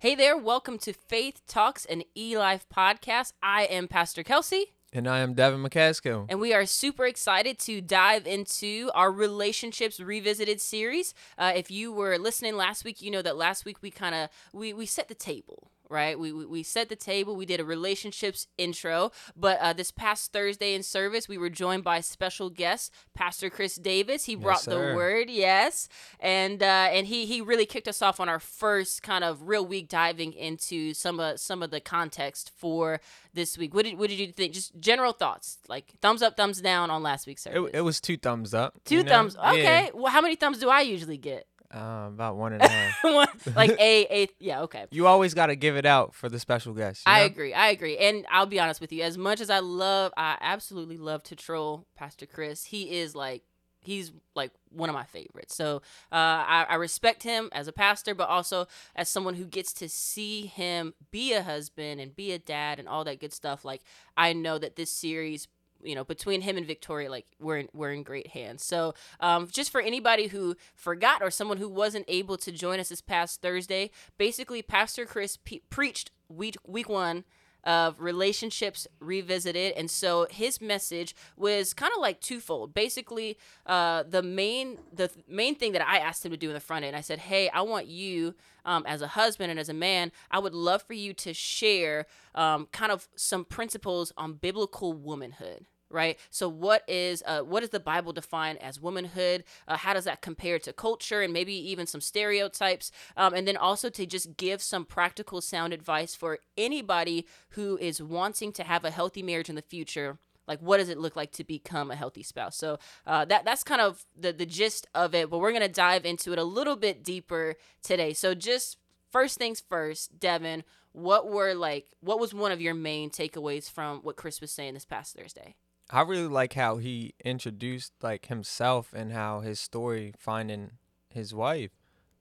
Hey there, welcome to Faith Talks and E Life podcast. I am Pastor Kelsey. And I am Devin McCaskill. And we are super excited to dive into our Relationships Revisited series. Uh, if you were listening last week, you know that last week we kind of we, we set the table right? We, we, we set the table. We did a relationships intro. But uh, this past Thursday in service, we were joined by special guest, Pastor Chris Davis. He brought the word, yes, and uh, and he he really kicked us off on our first kind of real week diving into some of some of the context for this week. What did what did you think? Just general thoughts, like thumbs up, thumbs down on last week's service. It, it was two thumbs up. Two thumbs. Know? Okay. Yeah. Well, how many thumbs do I usually get? Uh, about one and a half. like a a yeah okay. You always got to give it out for the special guest. I know? agree. I agree. And I'll be honest with you. As much as I love, I absolutely love to troll Pastor Chris. He is like he's like one of my favorites. So uh, I, I, respect him as a pastor, but also as someone who gets to see him be a husband and be a dad and all that good stuff. Like I know that this series you know between him and Victoria like we're in, we're in great hands. So um, just for anybody who forgot or someone who wasn't able to join us this past Thursday, basically Pastor Chris pe- preached week week 1 of relationships revisited. And so his message was kind of like twofold. Basically uh, the main the th- main thing that i asked him to do in the front end i said hey i want you um, as a husband and as a man i would love for you to share um, kind of some principles on biblical womanhood right? So what is uh, what does the bible define as womanhood? Uh, how does that compare to culture and maybe even some stereotypes? Um, and then also to just give some practical sound advice for anybody who is wanting to have a healthy marriage in the future like what does it look like to become a healthy spouse? So uh, that that's kind of the the gist of it but we're gonna dive into it a little bit deeper today. So just first things first devin what were like what was one of your main takeaways from what chris was saying this past thursday I really like how he introduced like himself and how his story finding his wife.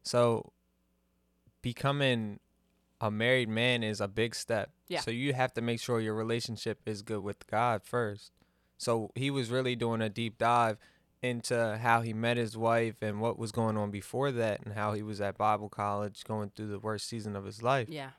So becoming a married man is a big step. Yeah. So you have to make sure your relationship is good with God first. So he was really doing a deep dive into how he met his wife and what was going on before that and how he was at Bible college going through the worst season of his life. Yeah.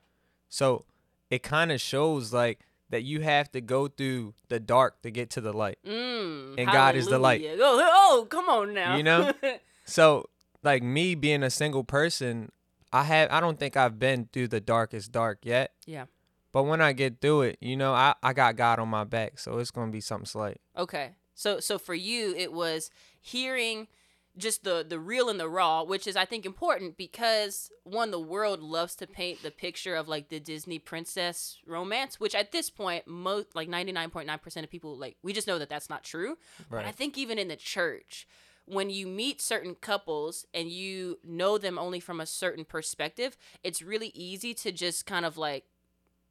So it kind of shows like that you have to go through the dark to get to the light. Mm, and God is the light. Oh, oh, come on now. You know? so, like me being a single person, I have I don't think I've been through the darkest dark yet. Yeah. But when I get through it, you know, I, I got God on my back, so it's gonna be something slight. Okay. So so for you it was hearing just the the real and the raw, which is I think important because one the world loves to paint the picture of like the Disney princess romance, which at this point most like 99.9% of people like we just know that that's not true. Right. But I think even in the church when you meet certain couples and you know them only from a certain perspective, it's really easy to just kind of like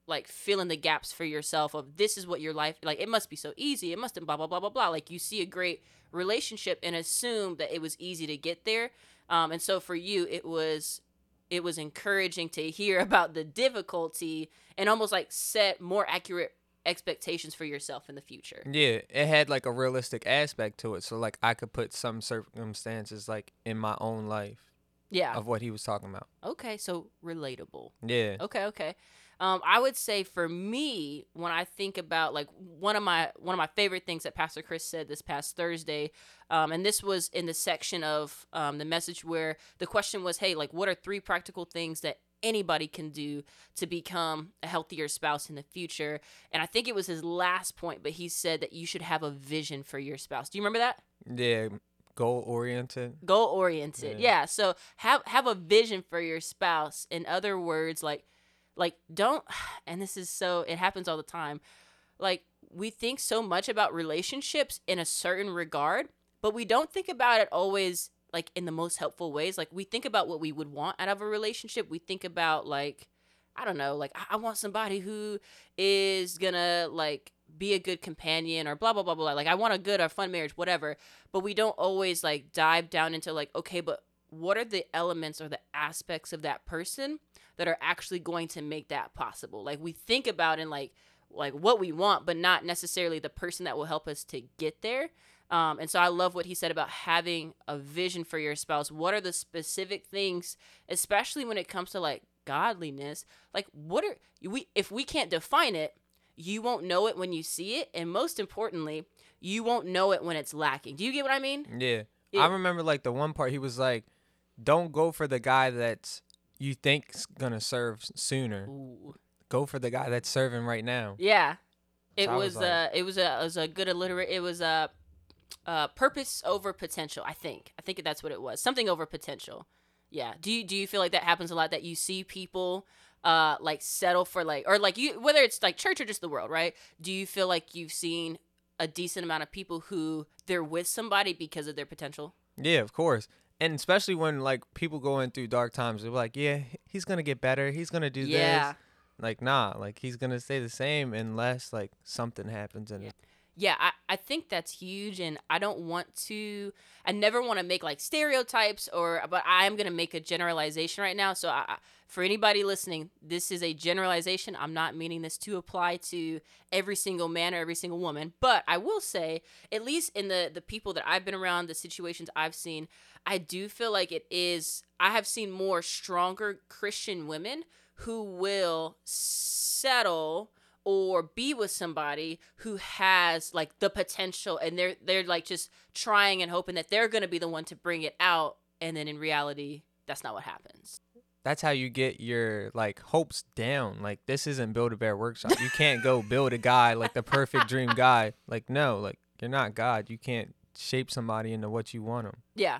like fill in the gaps for yourself of this is what your life like it must be so easy. It must blah blah blah blah blah. Like you see a great relationship and assume that it was easy to get there. Um, and so for you it was it was encouraging to hear about the difficulty and almost like set more accurate expectations for yourself in the future. Yeah it had like a realistic aspect to it. So like i could put some circumstances like in my own life yeah. of what he was talking about. Okay so relatable. Yeah. Okay okay um, I would say for me, when I think about like one of my one of my favorite things that Pastor Chris said this past Thursday, um, and this was in the section of um, the message where the question was, "Hey, like, what are three practical things that anybody can do to become a healthier spouse in the future?" And I think it was his last point, but he said that you should have a vision for your spouse. Do you remember that? Yeah, goal oriented. Goal oriented. Yeah. yeah. So have have a vision for your spouse. In other words, like like, don't, and this is so, it happens all the time. Like, we think so much about relationships in a certain regard, but we don't think about it always like in the most helpful ways. Like, we think about what we would want out of a relationship. We think about, like, I don't know, like, I, want somebody who is gonna, like, be a good companion or blah blah blah blah like i want a good or fun marriage whatever but we don't always like dive down into like okay but what are the elements or the aspects of that person that are actually going to make that possible. Like we think about in like like what we want, but not necessarily the person that will help us to get there. Um, and so I love what he said about having a vision for your spouse. What are the specific things, especially when it comes to like godliness. Like what are we if we can't define it, you won't know it when you see it, and most importantly, you won't know it when it's lacking. Do you get what I mean? Yeah. It- I remember like the one part he was like, "Don't go for the guy that's you think's gonna serve sooner. Ooh. Go for the guy that's serving right now." Yeah. It So was was, like- uh it was a it was a good alliterate it was a uh purpose over potential, I think. I think that's what it was. Something over potential. Yeah. Do you do you feel like that happens a lot that you see people uh like settle for like or like you whether it's like church or just the world, right? Do you feel like you've seen a decent amount of people who they're with somebody because of their potential? Yeah, of course. And especially when like people going through dark times, they're like, "Yeah, he's gonna get better. He's gonna do Yeah. this." Like, nah, like he's gonna stay the same unless like something happens and Yeah. Yeah, I, I think that's huge and I don't want to I never want to make like stereotypes or but I am going to make a generalization right now. So I- for anybody listening, this is a generalization. I'm not meaning this to apply to every single man or every single woman, but I will say at least in the the people that I've been around, the situations I've seen, I do feel like it is I have seen more stronger Christian women who will settle or be with somebody who has like the potential and they're they're like just trying and hoping that they're going to be the one to bring it out and then in reality that's not what happens. that's how you get your like hopes down. Like this isn't build a bear workshop. You can't go build a guy like the perfect dream guy. Like no, like you're not God. You can't shape somebody into what you want them. Yeah.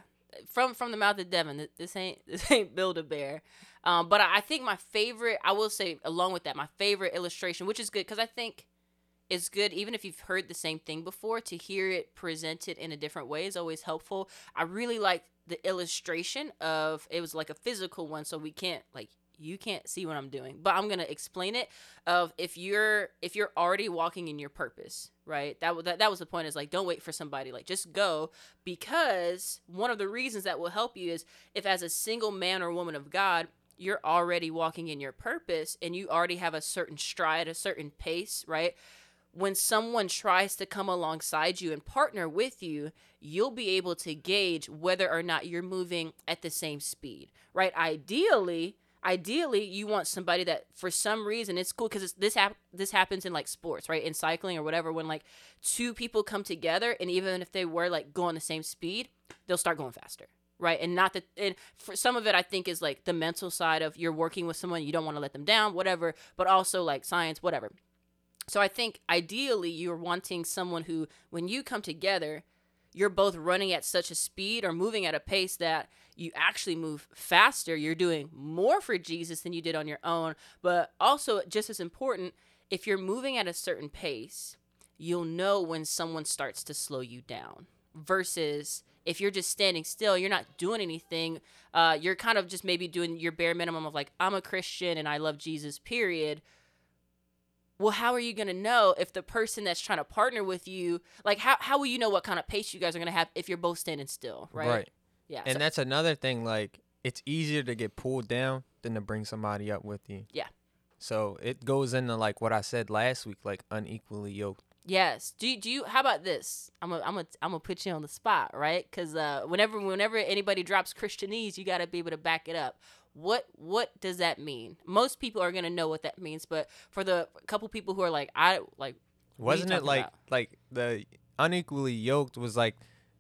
From from the mouth of Devin, this ain't this ain't build a bear. Um, but I think my favorite, I will say, along with that, my favorite illustration, which is good because I think it's good, even if you've heard the same thing before, to hear it presented in a different way is always helpful. I really like the illustration of it was like a physical one, so we can't like you can't see what I'm doing, but I'm gonna explain it. Of if you're if you're already walking in your purpose, right? That that, that was the point. Is like don't wait for somebody. Like just go because one of the reasons that will help you is if as a single man or woman of God you're already walking in your purpose and you already have a certain stride, a certain pace, right? When someone tries to come alongside you and partner with you, you'll be able to gauge whether or not you're moving at the same speed, right? Ideally, ideally you want somebody that for some reason it's cool because this hap- this happens in like sports right? In cycling or whatever when like two people come together and even if they were like going the same speed they'll start going faster right? And not that and for some of it i think is like the mental side of you're working with someone you don't want to let them down whatever but also like science whatever. So i think ideally you're wanting someone who when you come together you're both running at such a speed or moving at a pace that you actually move faster you're doing more for jesus than you did on your own but also just as important if you're moving at a certain pace you'll know when someone starts to slow you down versus if you're just standing still, you're not doing anything. Uh, you're kind of just maybe doing your bare minimum of like, I'm a Christian and I love Jesus, period. Well, how are you going to know if the person that's trying to partner with you, like, how, how will you know what kind of pace you guys are going to have if you're both standing still, right? Yeah. And so- that's another thing. Like it's easier to get pulled down than to bring somebody up with you. Yeah. So it goes into like what I said last week, like unequally yoked. Yes. Do you, do you? How about this? I'm gonna I'm gonna I'm gonna put you on the spot, right? Because uh, whenever whenever anybody drops Christianese, you got to be able to back it up. What what does that mean? Most people are gonna know what that means, but for the couple people who are like, I like, What are you Wasn't it like about? like the unequally yoked was like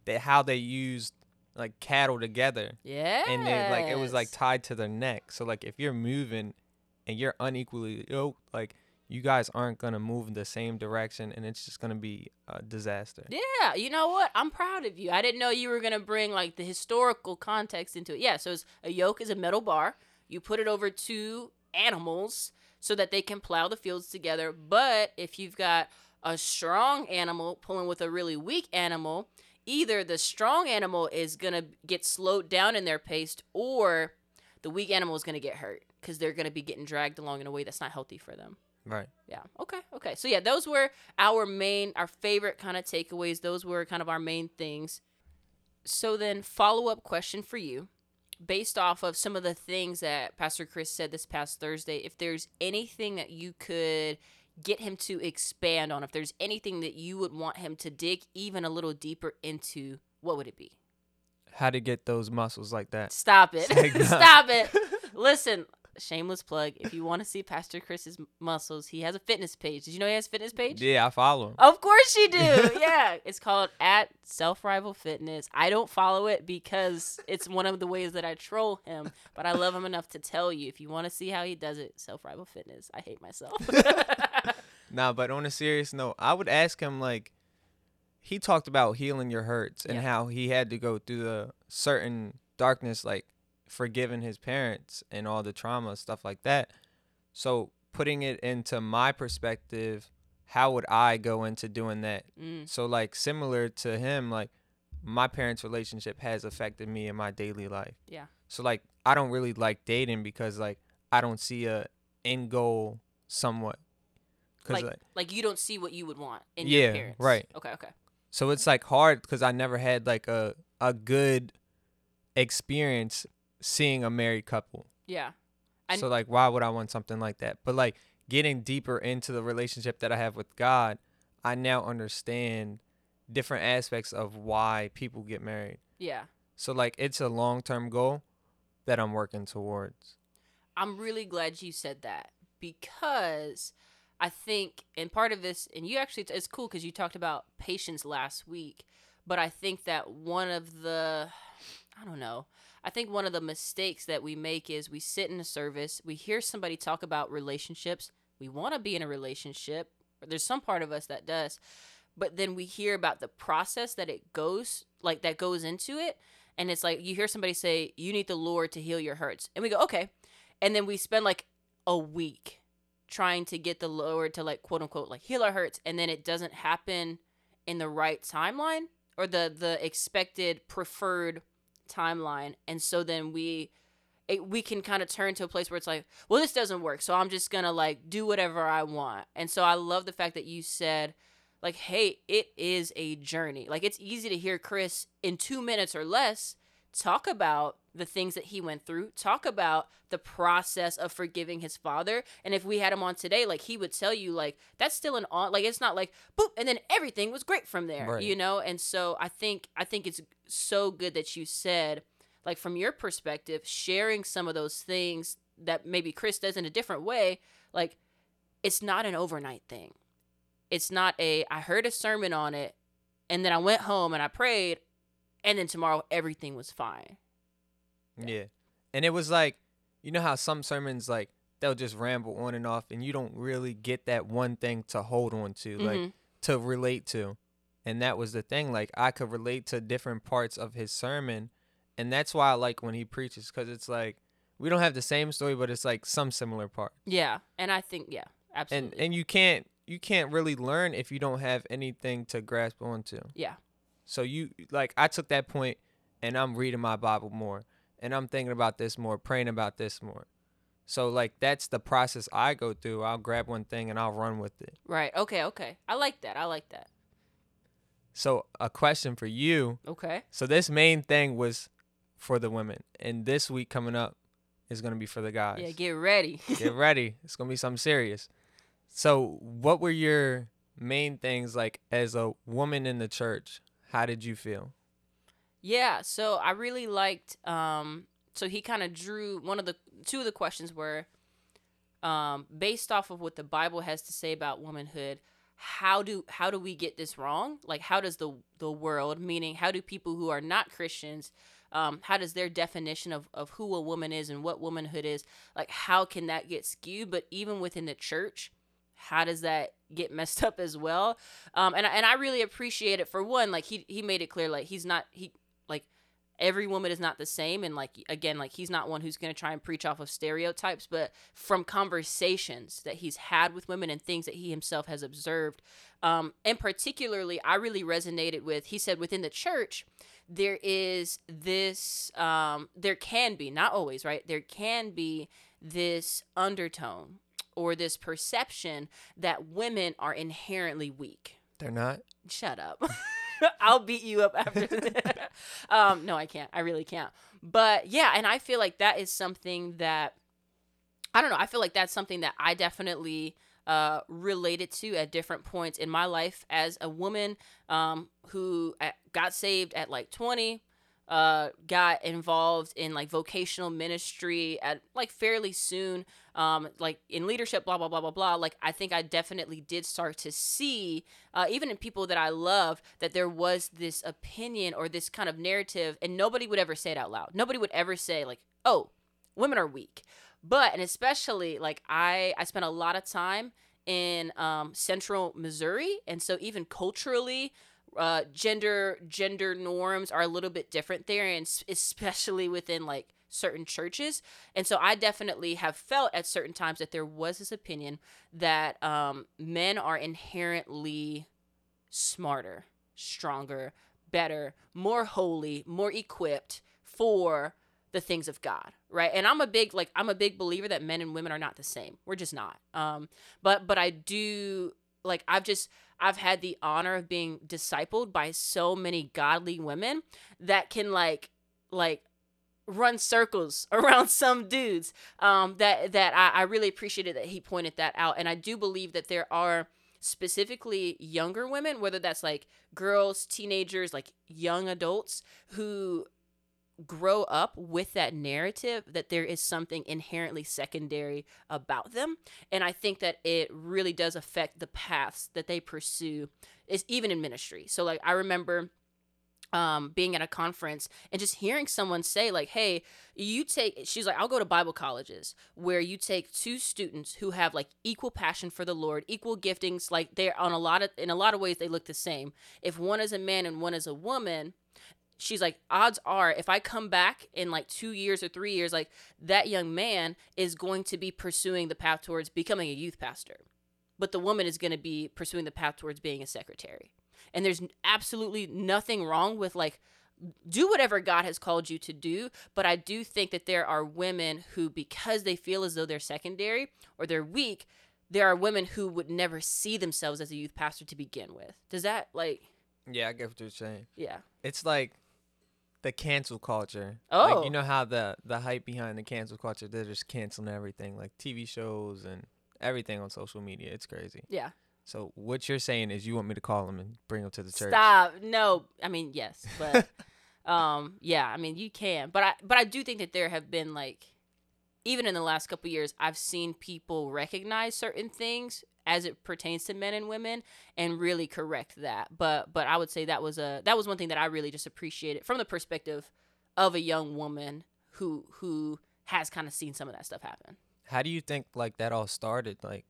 they how they used like cattle together yeah, and they like it was like tied to their neck. So like if you're moving and you're unequally yoked, like you guys aren't gonna move in the same direction and it's just gonna be a disaster. Yeah, you know what? I'm proud of you. I didn't know you were gonna bring like the historical context into it. Yeah, so it's, a yoke is a metal bar. You put it over two animals so that they can plow the fields together. But if you've got a strong animal pulling with a really weak animal, either the strong animal is gonna get slowed down in their pace, or the weak animal is gonna get hurt because they're gonna be getting dragged along in a way that's not healthy for them. Right. Yeah. Okay. Okay. So yeah, those were our main, our favorite kind of takeaways. Those were kind of our main things. So then, follow up question for you, based off of some of the things that Pastor Chris said this past Thursday. If there's anything that you could get him to expand on, if there's anything that you would want him to dig even a little deeper into, what would it be? How to get those muscles like that. Stop it. Stop it. Listen, shameless plug. If you want to see Pastor Chris's muscles, he has a fitness page. Did you know he has a fitness page? Yeah, I follow him. Of course you do. yeah. It's called at Self Rival Fitness. I don't follow it because it's one of the ways that I troll him, but I love him enough to tell you if you want to see how he does it, Self Rival Fitness. I hate myself. Nah, but on a serious note, I would ask him like he talked about healing your hurts and Yeah. how he had to go through the certain darkness like forgiving his parents and all the trauma stuff like that. So putting it into my perspective, how would I go into doing that? mm, So like similar to him, like my parents' relationship has affected me in my daily life. Yeah. So like I don't really like dating because like I don't see a end goal somewhat. Like, like, like you don't see what you would want in Yeah, your parents. right. Okay, okay. so it's like hard because I never had like a a good experience seeing a married couple. Yeah. And- so like why would I want something like that? But like getting deeper into the relationship that I have with God, I now understand different aspects of why people get married. Yeah. So like it's a long-term goal that I'm working towards. I'm really glad you said that because I think, and part of this, and you actually, it's cool because you talked about patience last week, but I think that one of the, I don't know, I think one of the mistakes that we make is we sit in a service, we hear somebody talk about relationships, we want to be in a relationship, there's some part of us that does, but then we hear about the process that it goes, like that goes into it. And it's like you hear somebody say, You need the Lord to heal your hurts. And we go, Okay. And then we spend like a week trying to get the Lord to like quote unquote like heal our hurts. And then it doesn't happen in the right timeline or the the expected preferred timeline. And so then we it, we can kind of turn to a place where it's like, well, this doesn't work. So I'm just to like do whatever I want. And so I love the fact that you said, like, hey, it is a journey. Like, it's easy to hear Chris in two minutes or less talk about the things that he went through, talk about the process of forgiving his father. And if we had him on today, like, he would tell you, like, that's still an on, like, it's not like, boop, and then everything was great from there, Right. you know? And so I think, I think it's so good that you said, like, from your perspective, sharing some of those things that maybe Chris does in a different way, like, it's not an overnight thing it's not a I heard a sermon on it and then I went home and I prayed and then tomorrow everything was fine. Yeah. And it was like, you know how some sermons like they'll just ramble on and off and you don't really get that one thing to hold on to, like Mhm. to relate to. And that was the thing. Like I could relate to different parts of his sermon. And that's why I like when he preaches because it's like we don't have the same story, but it's like some similar part. Yeah, and I think yeah, And absolutely. and you can't you can't really learn if you don't have anything to grasp onto. yeah. So you like I took that point and I'm reading my Bible more and I'm thinking about this more, praying about this more. So like that's the process I go through. I'll grab one thing and I'll run with it. Right. Okay, okay. I like that. I like that. So a question for you. Okay. So this main thing was for the women and this week coming up is going to be for the guys. Yeah, get ready. Get ready. It's going to be something serious. So what were your main things like as a woman in the church? How did you feel? Yeah, so I really liked um so he kind of drew one of the two of the questions were um based off of what the Bible has to say about womanhood, how do how do we get this wrong? Like how does the the world, meaning how do people who are not Christians um, how does their definition of, of who a woman is and what womanhood is like how can that get skewed? But even within the church how does that get messed up as well? Um, and, and i really appreciate it. For one like he, he made it clear like he's not he every woman is not the same and like again like he's not one who's going to try and preach off of stereotypes but from conversations that he's had with women and things that he himself has observed um, and particularly i really resonated with he said within the church there is this um, there can be not always right there can be this undertone or this perception that women are inherently weak They're not. shut up. I'll beat you up after this. um, no, I can't. I really can't. But yeah, and I feel like that is something that I don't know. I feel like that's something that I definitely uh, related to at different points in my life as a woman um, who uh, got saved at like 20. Uh, got involved in like vocational ministry at like fairly soon, um, like in leadership, blah blah blah blah blah. Like I think I definitely did start to see, uh, even in people that I love, that there was this opinion or this kind of narrative, and nobody would ever say it out loud. Nobody would ever say like, "Oh, women are weak," but and especially like I I spent a lot of time in um, central Missouri, and so even culturally, uh, gender gender norms are a little bit different there, and especially within like certain churches. And so I definitely have felt at certain times that there was this opinion that um, men are inherently smarter, stronger, better, more holy, more equipped for the things of God, right? And I'm a big like I'm a big believer that men and women are not the same. We're just not. Um but but I do like I've just I've had the honor of being discipled by so many godly women that can like like run circles around some dudes um that that I, I really appreciated that he pointed that out. And I do believe that there are specifically younger women whether that's like girls teenagers like young adults who grow up with that narrative that there is something inherently secondary about them. And i think that it really does affect the paths that they pursue is even in ministry. So like i remember um being at a conference and just hearing someone say like hey you take she's like I'll go to bible colleges where you take two students who have like equal passion for the lord equal giftings like they're on a lot of in a lot of ways they look the same. If one is a man and one is a woman she's like odds are if i come back in like two years or three years like that young man is going to be pursuing the path towards becoming a youth pastor but the woman is going to be pursuing the path towards being a secretary. And there's absolutely nothing wrong with like do whatever god has called you to do but i do think that there are women who because they feel as though they're secondary or they're weak there are women who would never see themselves as a youth pastor to begin with. Does that like Yeah, I get what you're saying. yeah. It's like the cancel culture. Oh. Like you know how the the hype behind the cancel culture, they're just canceling everything, like TV shows and everything on social media. It's crazy. yeah So what you're saying is you want me to call them and bring them to the church. Stop. No, I mean yes, but um yeah, I mean you can. But I but I do think that there have been like even in the last couple years I've seen people recognize certain things as it pertains to men and women and really correct that. But but I would say that was a that was one thing that I really just appreciated from the perspective of a young woman who who has kind of seen some of that stuff happen. How do you think like that all started? Like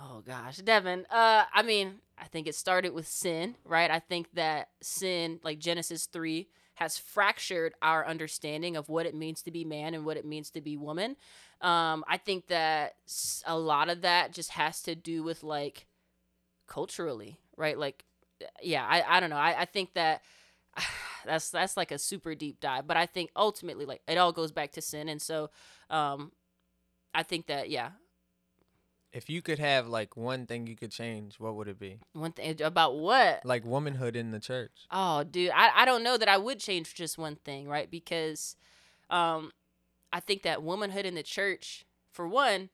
Oh gosh, Devin. Uh, I mean, I think it started with sin, right? I think that sin, like Genesis three, has fractured our understanding of what it means to be man and what it means to be woman. Um, I think that a lot of that just has to do with like culturally, right? Like, yeah, I, I don't know. I, I think that that's that's like a super deep dive, but I think ultimately, like, it all goes back to sin, and so, um, I think that yeah, if you could have like one thing you could change, what would it be? one thing about what Like womanhood in the church. Oh, dude, I, I don't know that I would change just one thing, right? Because um I think that womanhood in the church, for one,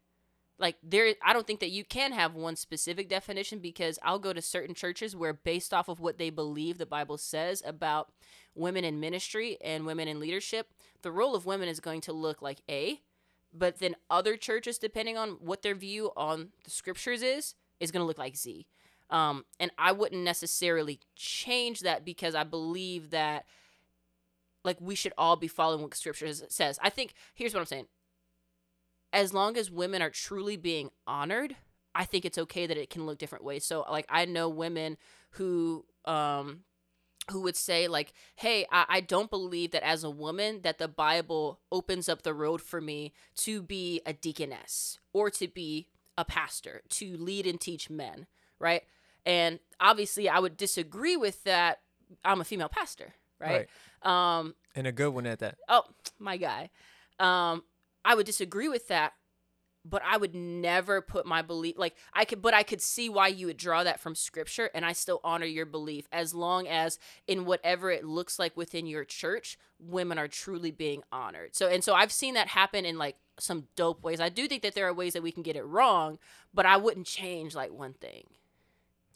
like there I don't think that you can have one specific definition because I'll go to certain churches where based off of what they believe the Bible says about women in ministry and women in leadership, the role of women is going to look like A, but then other churches depending on what their view on the scriptures is is going to look like Z. Um, and I wouldn't necessarily change that because I believe that like we should all be following what scripture says. I think here's what I'm saying. As long as women are truly being honored, I think it's okay that it can look different ways. So like I know women who um who would say like hey I, I don't believe that as a woman that the bible opens up the road for me to be a deaconess or to be a pastor to lead and teach men right? And obviously i would disagree with that i'm a female pastor right, um And a good one at that. oh my guy. Um i would disagree with that but i would never put my belief like i could but i could see why you would draw that from scripture and i still honor your belief as long as in whatever it looks like within your church women are truly being honored so and so i've seen that happen in like some dope ways i do think that there are ways that we can get it wrong but i wouldn't change like one thing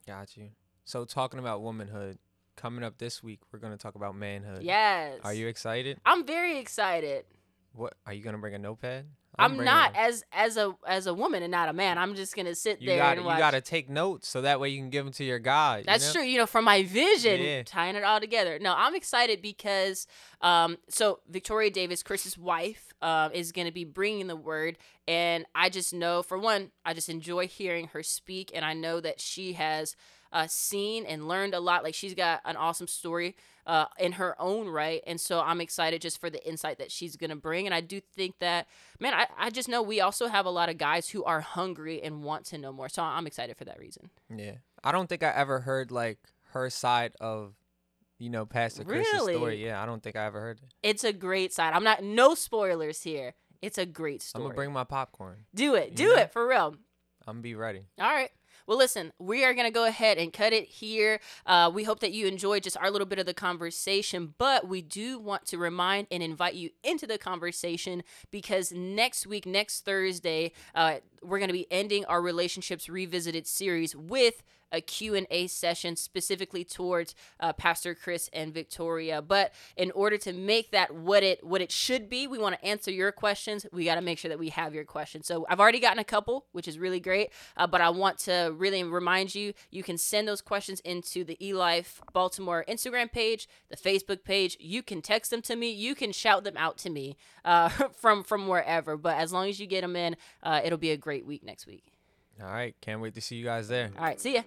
Got you. So talking about womanhood, coming up this week, we're gonna talk about manhood. Yes. Are you excited? I'm very excited. What are you gonna bring a notepad? I'm, bringing not as as a as a woman and not a man. I'm just gonna sit You there got and watch. you got to take notes so that way you can give them to your you That's know? true. You know, from my vision, Yeah. tying it all together. No, I'm excited because, um, so Victoria Davis, Chris's wife, uh, is going to be bringing the word, and I just know, for one, I just enjoy hearing her speak, and I know that she has uh, seen and learned a lot. Like she's got an awesome story uh, in her own right, and so I'm excited just for the insight that she's going to bring. And I do think that, man, I, I just know we also have a lot of guys who are hungry and want to know more. So I'm excited for that reason. Yeah. I don't think I ever heard like her side of, you know, Pastor Chris's Really? story. Yeah, I don't think I ever heard it. It's a great side. I'm not no spoilers here. It's a great story. I'm gonna bring my popcorn. do it. Do Yeah. it for real. I'm gonna be ready. All right. Well, listen, we are going to go ahead and cut it here. Uh, we hope that you enjoyed just our little bit of the conversation, but we do want to remind and invite you into the conversation because next week, next Thursday, uh, we're going to be ending our Relationships Revisited series with a Q&A session specifically towards uh, Pastor Chris and Victoria. But in order to make that what it what it should be, we want to answer your questions. We got to make sure that we have your questions. So I've already gotten a couple, which is really great. Uh, but I want to really remind you, you can send those questions into the eLife Baltimore Instagram page, the Facebook page. You can text them to me. You can shout them out to me uh, from from wherever. But as long as you get them in, uh, it'll be a great week next week. All right, can't wait to see you guys there. All right, see ya.